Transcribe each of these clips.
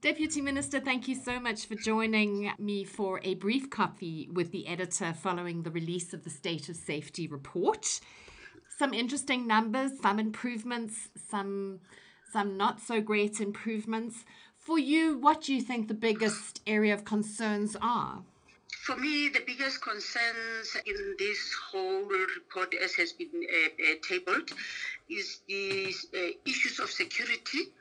Deputy Minister, thank you so much for joining me for a brief coffee with the editor following the release of the State of Safety report. Some interesting numbers, some improvements, some some not so great improvements. For you, what do you think the biggest area of concerns are? For me, the biggest concerns in this whole report, as has been uh, uh, tabled, is the uh, issues of security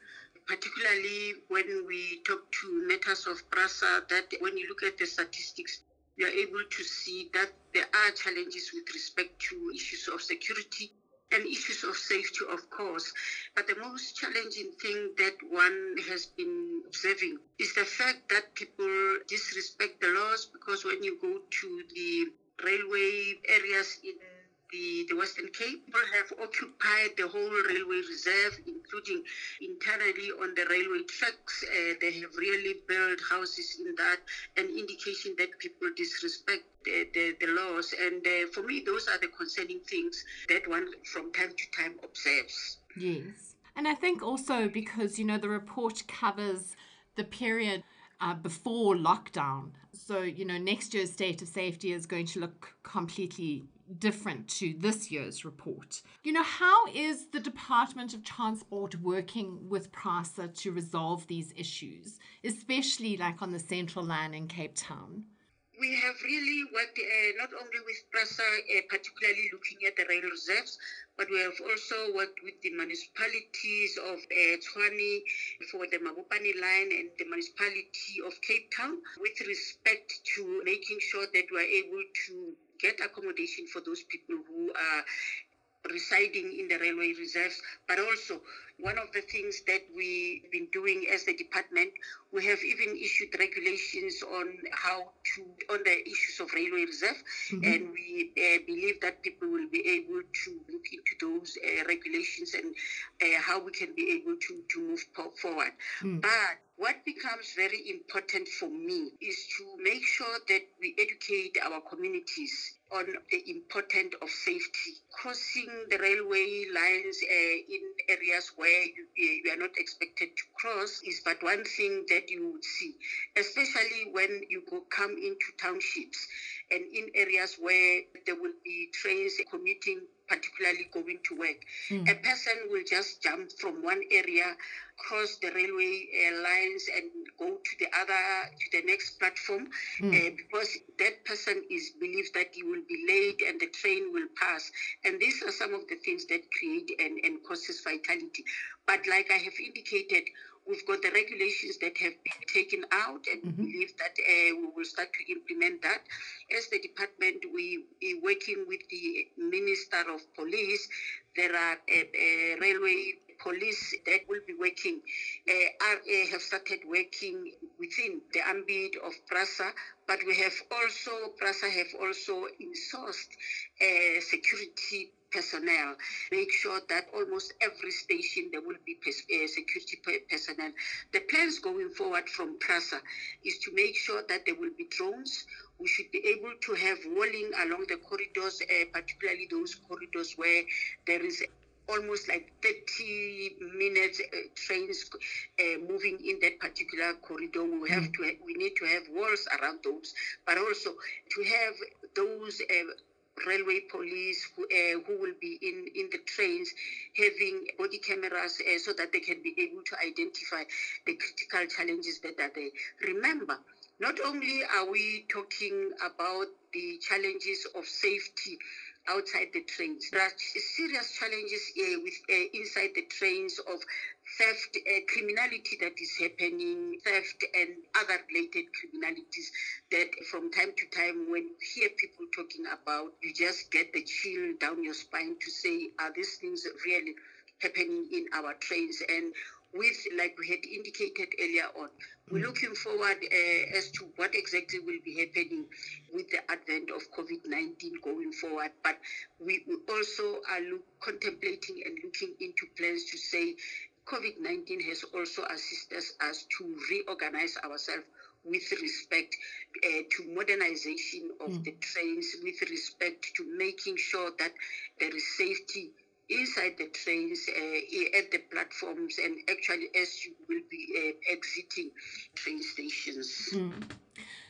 particularly when we talk to matters of PRASA, that when you look at the statistics, you are able to see that there are challenges with respect to issues of security and issues of safety, of course. But the most challenging thing that one has been observing is the fact that people disrespect the laws because when you go to the railway areas in the, the Western Cape. Have occupied the whole railway reserve, including internally on the railway tracks. Uh, they have really built houses in that, an indication that people disrespect the, the, the laws. And uh, for me, those are the concerning things that one from time to time observes. Yes. And I think also because, you know, the report covers the period uh, before lockdown. So, you know, next year's state of safety is going to look completely different to this year's report. You know, how is the Department of Transport working with PRASA to resolve these issues, especially like on the central line in Cape Town? We have really worked uh, not only with PRASA, uh, particularly looking at the rail reserves, but we have also worked with the municipalities of uh, for the Mabopane line and the municipality of Cape Town with respect to making sure that we are able to get accommodation for those people who are residing in the railway reserves, but also one of the things that we've been doing as a department, we have even issued regulations on how to, on the issues of railway reserve, mm-hmm. and we uh, believe that people will be able to look into those uh, regulations and uh, how we can be able to, to move forward. Mm. But what becomes very important for me is to make sure that we educate our communities on the importance of safety. Crossing the railway lines uh, in areas where you, you, are not expected to cross is but one thing that you would see, especially when you go, come into townships and in areas where there will be trains commuting particularly going to work. Mm. A person will just jump from one area, cross the railway uh, lines, and go to the other, to the next platform, mm. uh, because that person is believes that he will be late and the train will pass. And these are some of the things that create and, and causes vitality. But like I have indicated, We've got the regulations that have been taken out, and mm-hmm. we believe that uh, we will start to implement that. As the department, we are working with the Minister of Police. There are uh, uh, railway police that will be working, uh, are, uh, have started working within the ambit of PRASA, but we have also, PRASA have also insourced uh, security personnel, make sure that almost every station there will be uh, security personnel. The plans going forward from PRASA is to make sure that there will be drones. We should be able to have walling along the corridors, uh, particularly those corridors where there is almost like 30 minutes uh, trains uh, moving in that particular corridor we have mm. to ha- we need to have walls around those but also to have those uh, railway police who, uh, who will be in, in the trains having body cameras uh, so that they can be able to identify the critical challenges that are there. Remember, not only are we talking about the challenges of safety outside the trains. There are serious challenges uh, with uh, inside the trains of theft, uh, criminality that is happening, theft and other related criminalities that from time to time when you hear people talking about, you just get the chill down your spine to say, are these things really happening in our trains? And with, like we had indicated earlier on, we're mm. looking forward uh, as to what exactly will be happening with the advent of COVID 19 going forward. But we, we also are look, contemplating and looking into plans to say COVID 19 has also assisted us to reorganize ourselves with respect uh, to modernization of mm. the trains, with respect to making sure that there is safety inside the trains uh, at the platforms and actually as you will be uh, exiting train stations. Mm.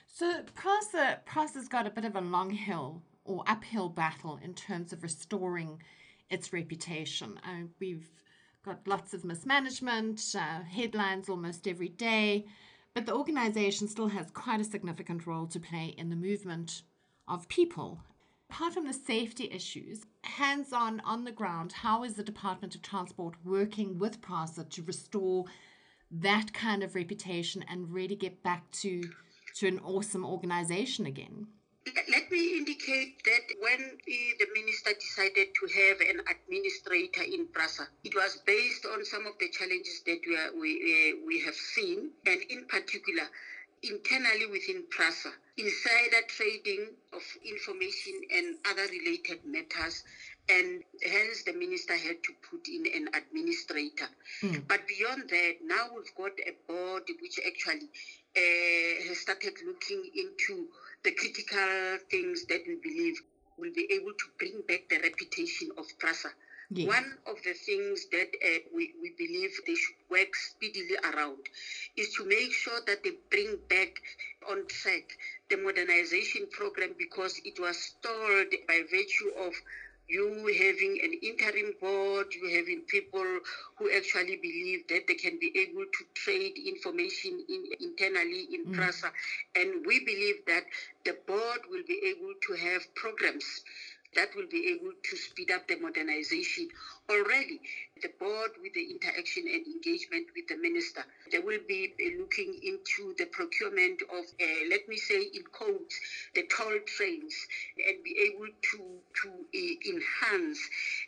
So PRASA, PRASA's got a bit of a long hill or uphill battle in terms of restoring its reputation. Uh, we've got lots of mismanagement, uh, headlines almost every day, but the organization still has quite a significant role to play in the movement of people. Apart from the safety issues, hands on on the ground, how is the Department of Transport working with PRASA to restore that kind of reputation and really get back to, to an awesome organization again? Let me indicate that when the minister decided to have an administrator in PRASA, it was based on some of the challenges that we, are, we, we have seen, and in particular, internally within PRASA, insider trading of information and other related matters, and hence the minister had to put in an administrator. Mm. But beyond that, now we've got a board which actually uh, has started looking into the critical things that we believe will be able to bring back the reputation of PRASA. Yes. One of the things that uh, we, we believe they should work speedily around is to make sure that they bring back on track the modernization program because it was stalled by virtue of you having an interim board, you having people who actually believe that they can be able to trade information in, internally in mm. PRASA. And we believe that the board will be able to have programs that will be able to speed up the modernization. Already, the board, with the interaction and engagement with the minister, they will be looking into the procurement of, uh, let me say, in codes, the toll trains, and be able to to uh, enhance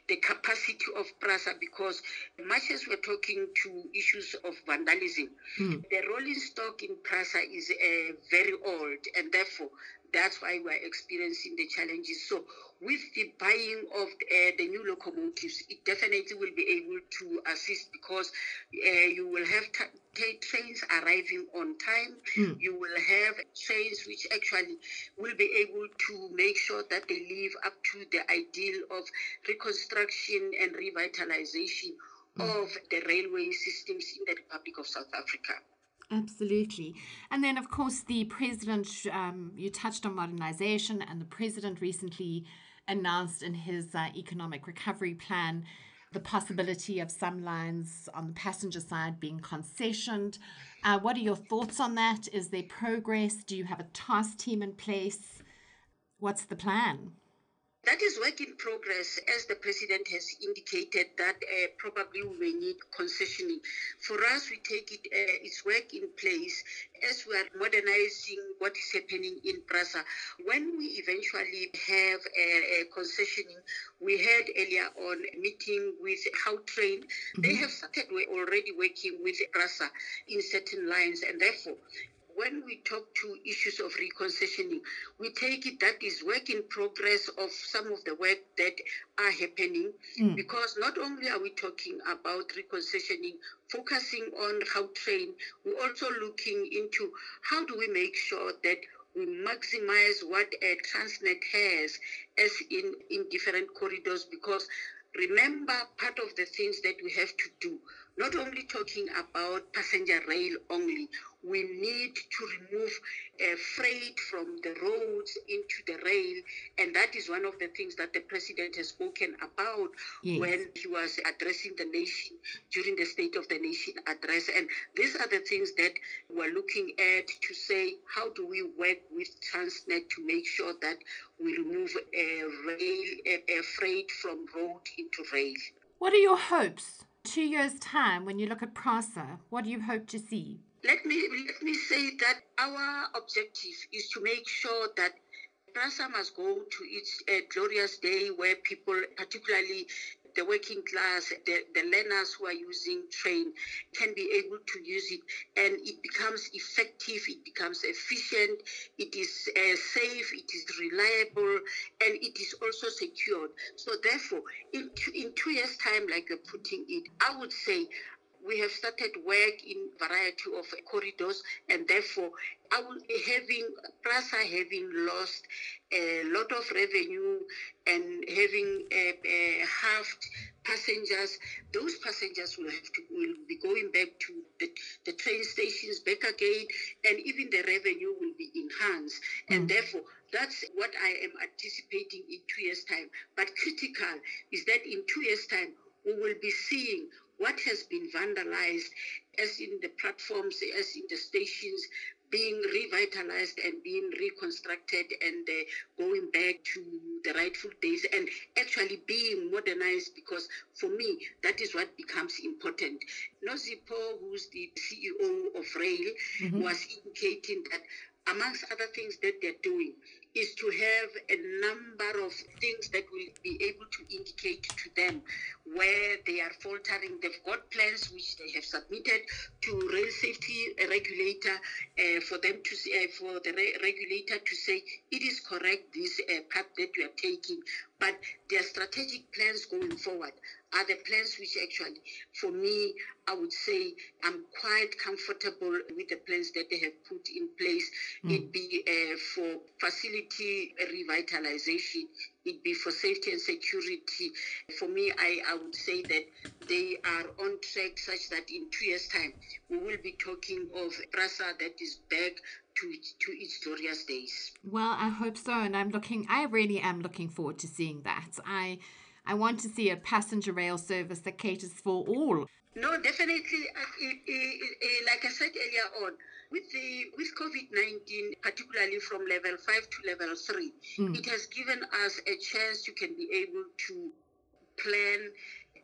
the capacity of PRASA because much as we're talking to issues of vandalism, mm. the rolling stock in PRASA is uh, very old, and therefore that's why we're experiencing the challenges. So with the buying of uh, the new locomotives, it definitely will be able to assist because uh, you will have t- trains arriving on time. Mm. You will have trains which actually will be able to make sure that they live up to the ideal of reconstruction and revitalization mm. of the railway systems in the Republic of South Africa. Absolutely. And then, of course, the president, um, you touched on modernization, and the president recently announced in his uh, economic recovery plan the possibility of some lines on the passenger side being concessioned. Uh, what are your thoughts on that? Is there progress? Do you have a task team in place? What's the plan? That is work in progress, as the president has indicated that uh, probably we may need concessioning. For us, we take it, uh, its work in place as we are modernizing what is happening in PRASA. When we eventually have a, a concessioning, we had earlier on a meeting with Gautrain. Mm-hmm. They have started we're already working with PRASA in certain lines, and therefore when we talk to issues of reconciliation, we take it that is work in progress of some of the work that are happening mm. because not only are we talking about reconciliation, focusing on how train, we're also looking into how do we make sure that we maximize what a Transnet has as in, in different corridors because remember part of the things that we have to do not only talking about passenger rail only, we need to remove uh, freight from the roads into the rail. And that is one of the things that the president has spoken about yes. when he was addressing the nation during the State of the Nation address. And these are the things that we're looking at to say, how do we work with Transnet to make sure that we remove uh, rail, uh, freight from road into rail? What are your hopes two years' time, when you look at PRASA, what do you hope to see? Let me let me say that our objective is to make sure that PRASA must go to its uh, glorious day where people, particularly the working class, the, the learners who are using train can be able to use it and it becomes effective, it becomes efficient, it is uh, safe, it is reliable, and it is also secured. So therefore, in two, in two years' time, like you're putting it, I would say we have started work in variety of corridors and therefore I will be having PRASA having lost a lot of revenue and having uh, halved passengers, those passengers will have to will be going back to the, the train stations back again, and even the revenue will be enhanced. Mm. And therefore, that's what I am anticipating in two years' time. But critical is that in two years' time, we will be seeing what has been vandalized as in the platforms, as in the stations, being revitalized and being reconstructed and uh, going back to the rightful days and actually being modernized because for me that is what becomes important nozipho who's the ceo of rail mm-hmm. was indicating that amongst other things that they're doing is to have a number of things that will be able to indicate to them where they are faltering. They've got plans which they have submitted to rail safety regulator uh, for them to uh, for the re- regulator to say it is correct this uh, path that you are taking, but their strategic plans going forward are the plans which actually, for me, I would say I'm quite comfortable with the plans that they have put in place. Mm. It be uh, for facility revitalization, it be for safety and security. For me, I, I would say that they are on track such that in two years' time, we will be talking of PRASA that is back to, to its glorious days. Well, I hope so. And I'm looking, I really am looking forward to seeing that. I I want to see a passenger rail service that caters for all. No, definitely. Uh, it, it, like I said earlier on, with the with COVID nineteen, particularly from level five to level three, mm. it has given us a chance to can be able to plan,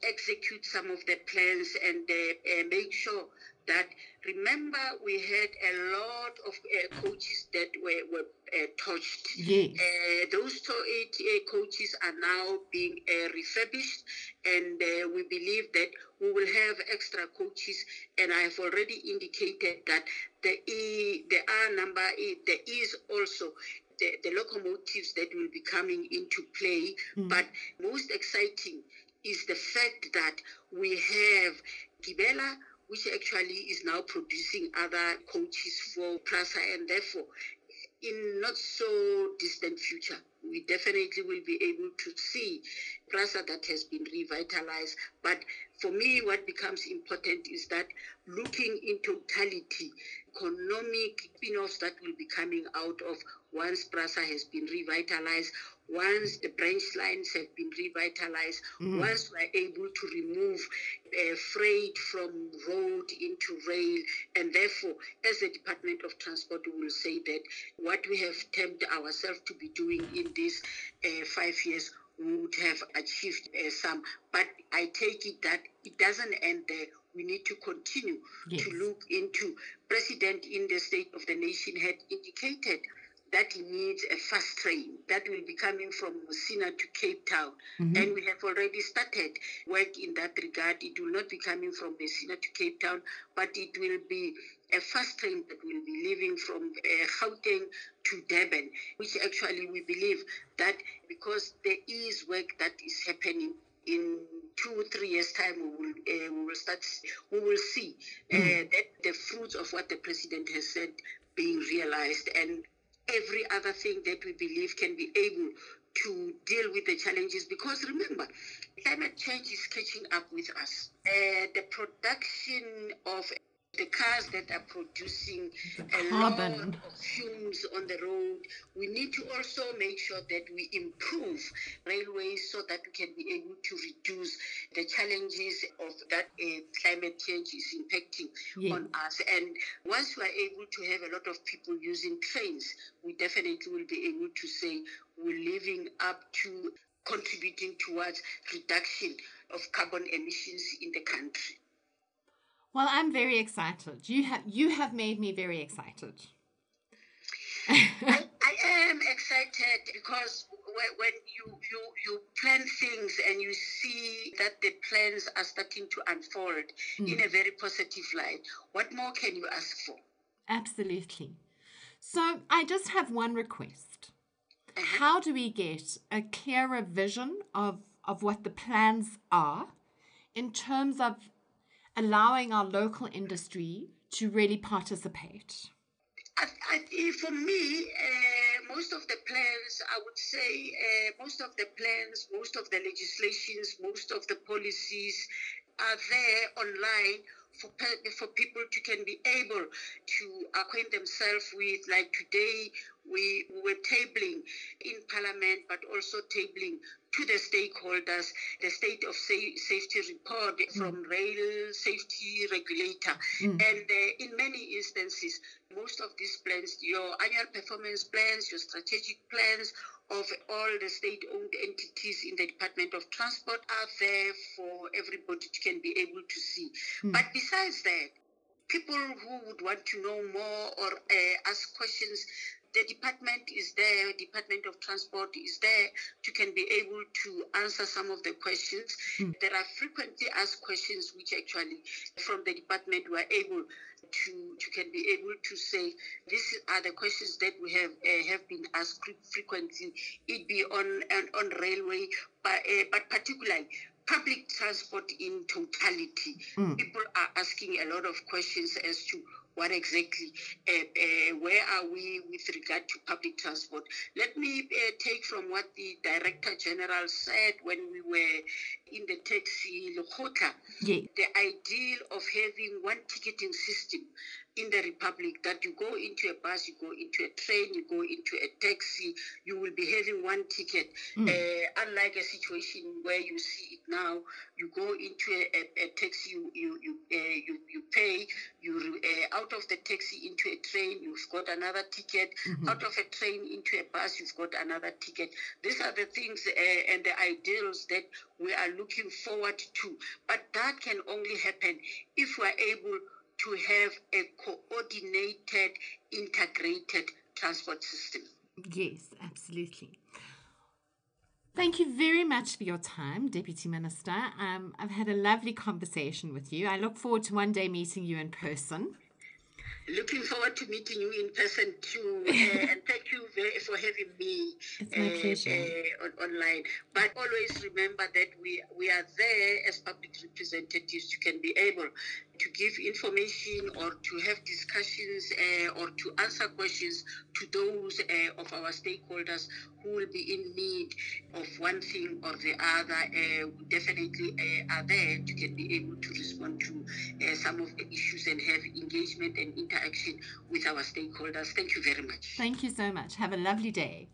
execute some of the plans, and uh, uh, make sure that remember we had a lot of uh, coaches that were, were uh, touched. Yes. Uh, those to- uh, coaches are now being uh, refurbished, and uh, we believe that we will have extra coaches. And I have already indicated that the e, the R number, there is also the, the locomotives that will be coming into play. Mm. But most exciting is the fact that we have Gibela which actually is now producing other coaches for PRASA and therefore in not so distant future we definitely will be able to see PRASA that has been revitalized. But for me, what becomes important is that looking in totality, economic spin-offs that will be coming out of once PRASA has been revitalized, once the branch lines have been revitalized, mm. once we're able to remove uh, freight from road into rail, and therefore, as the Department of Transport, we will say that what we have termed ourselves to be doing in these uh, five years would have achieved uh, some. But I take it that it doesn't end there. We need to continue yes. to look into. President in the State of the Nation had indicated that needs a fast train that will be coming from Messina to Cape Town. Mm-hmm. And we have already started work in that regard. It will not be coming from Messina to Cape Town, but it will be a fast train that will be leaving from uh, Gauteng to Durban, which actually we believe that because there is work that is happening in two three years time we will uh, we will start we will see uh, mm. that the fruits of what the president has said being realized and every other thing that we believe can be able to deal with the challenges because remember climate change is catching up with us. Uh, the production of the cars that are producing a Carbon. lot of fumes on the road. We need to also make sure that we improve railways so that we can be able to reduce the challenges of that uh, climate change is impacting yeah. on us. And once we are able to have a lot of people using trains, we definitely will be able to say we're living up to contributing towards reduction of carbon emissions in the country. Well, I'm very excited. You have you have made me very excited. I, I am excited because when, when you, you you plan things and you see that the plans are starting to unfold mm. in a very positive light, what more can you ask for? Absolutely. So I just have one request. Uh-huh. How do we get a clearer vision of, of what the plans are in terms of allowing our local industry to really participate? I, I, for me, uh, most of the plans, I would say, uh, most of the plans, most of the legislations, most of the policies are there online for for people to can be able to acquaint themselves with. Like today, we were tabling in Parliament, but also tabling to the stakeholders the state of sa- safety report mm. from rail safety regulator mm. and uh, in many instances most of these plans your annual performance plans your strategic plans of all the state-owned entities in the Department of Transport are there for everybody to can be able to see. Mm. But besides that, people who would want to know more or uh, ask questions, the department is there, Department of Transport is there to can be able to answer some of the questions. Mm. There are frequently asked questions which actually from the department were able to, to can be able to say these are the questions that we have uh, have been asked frequently. It be on on, on railway, but uh, but particularly public transport in totality. Mm. People are asking a lot of questions as to what exactly, uh, uh, where are we with regard to public transport? Let me uh, take from what the Director General said when we were in the taxi Lekgotla, yeah. the ideal of having one ticketing system in the republic that you go into a bus, you go into a train, you go into a taxi, you will be having one ticket. Mm. Uh, unlike a situation where you see it now, you go into a, a, a taxi, you you you, uh, you you pay, you uh, out of the taxi into a train, you've got another ticket. Mm-hmm. Out of a train into a bus, you've got another ticket. These are the things uh, and the ideals that we are looking forward to. But that can only happen if we're able to have a coordinated, integrated transport system. Yes, absolutely. Thank you very much for your time, Deputy Minister. Um, I've had a lovely conversation with you. I look forward to one day meeting you in person. Looking forward to meeting you in person too, uh, and thank you very, for having me uh. Uh, on, online. But always remember that we we are there as public representatives. You can be able to give information or to have discussions uh, or to answer questions to those uh, of our stakeholders who will be in need of one thing or the other. Uh, we definitely are there to can be able to respond to some of the issues and have engagement and interaction with our stakeholders. Thank you very much. Thank you so much. Have a lovely day.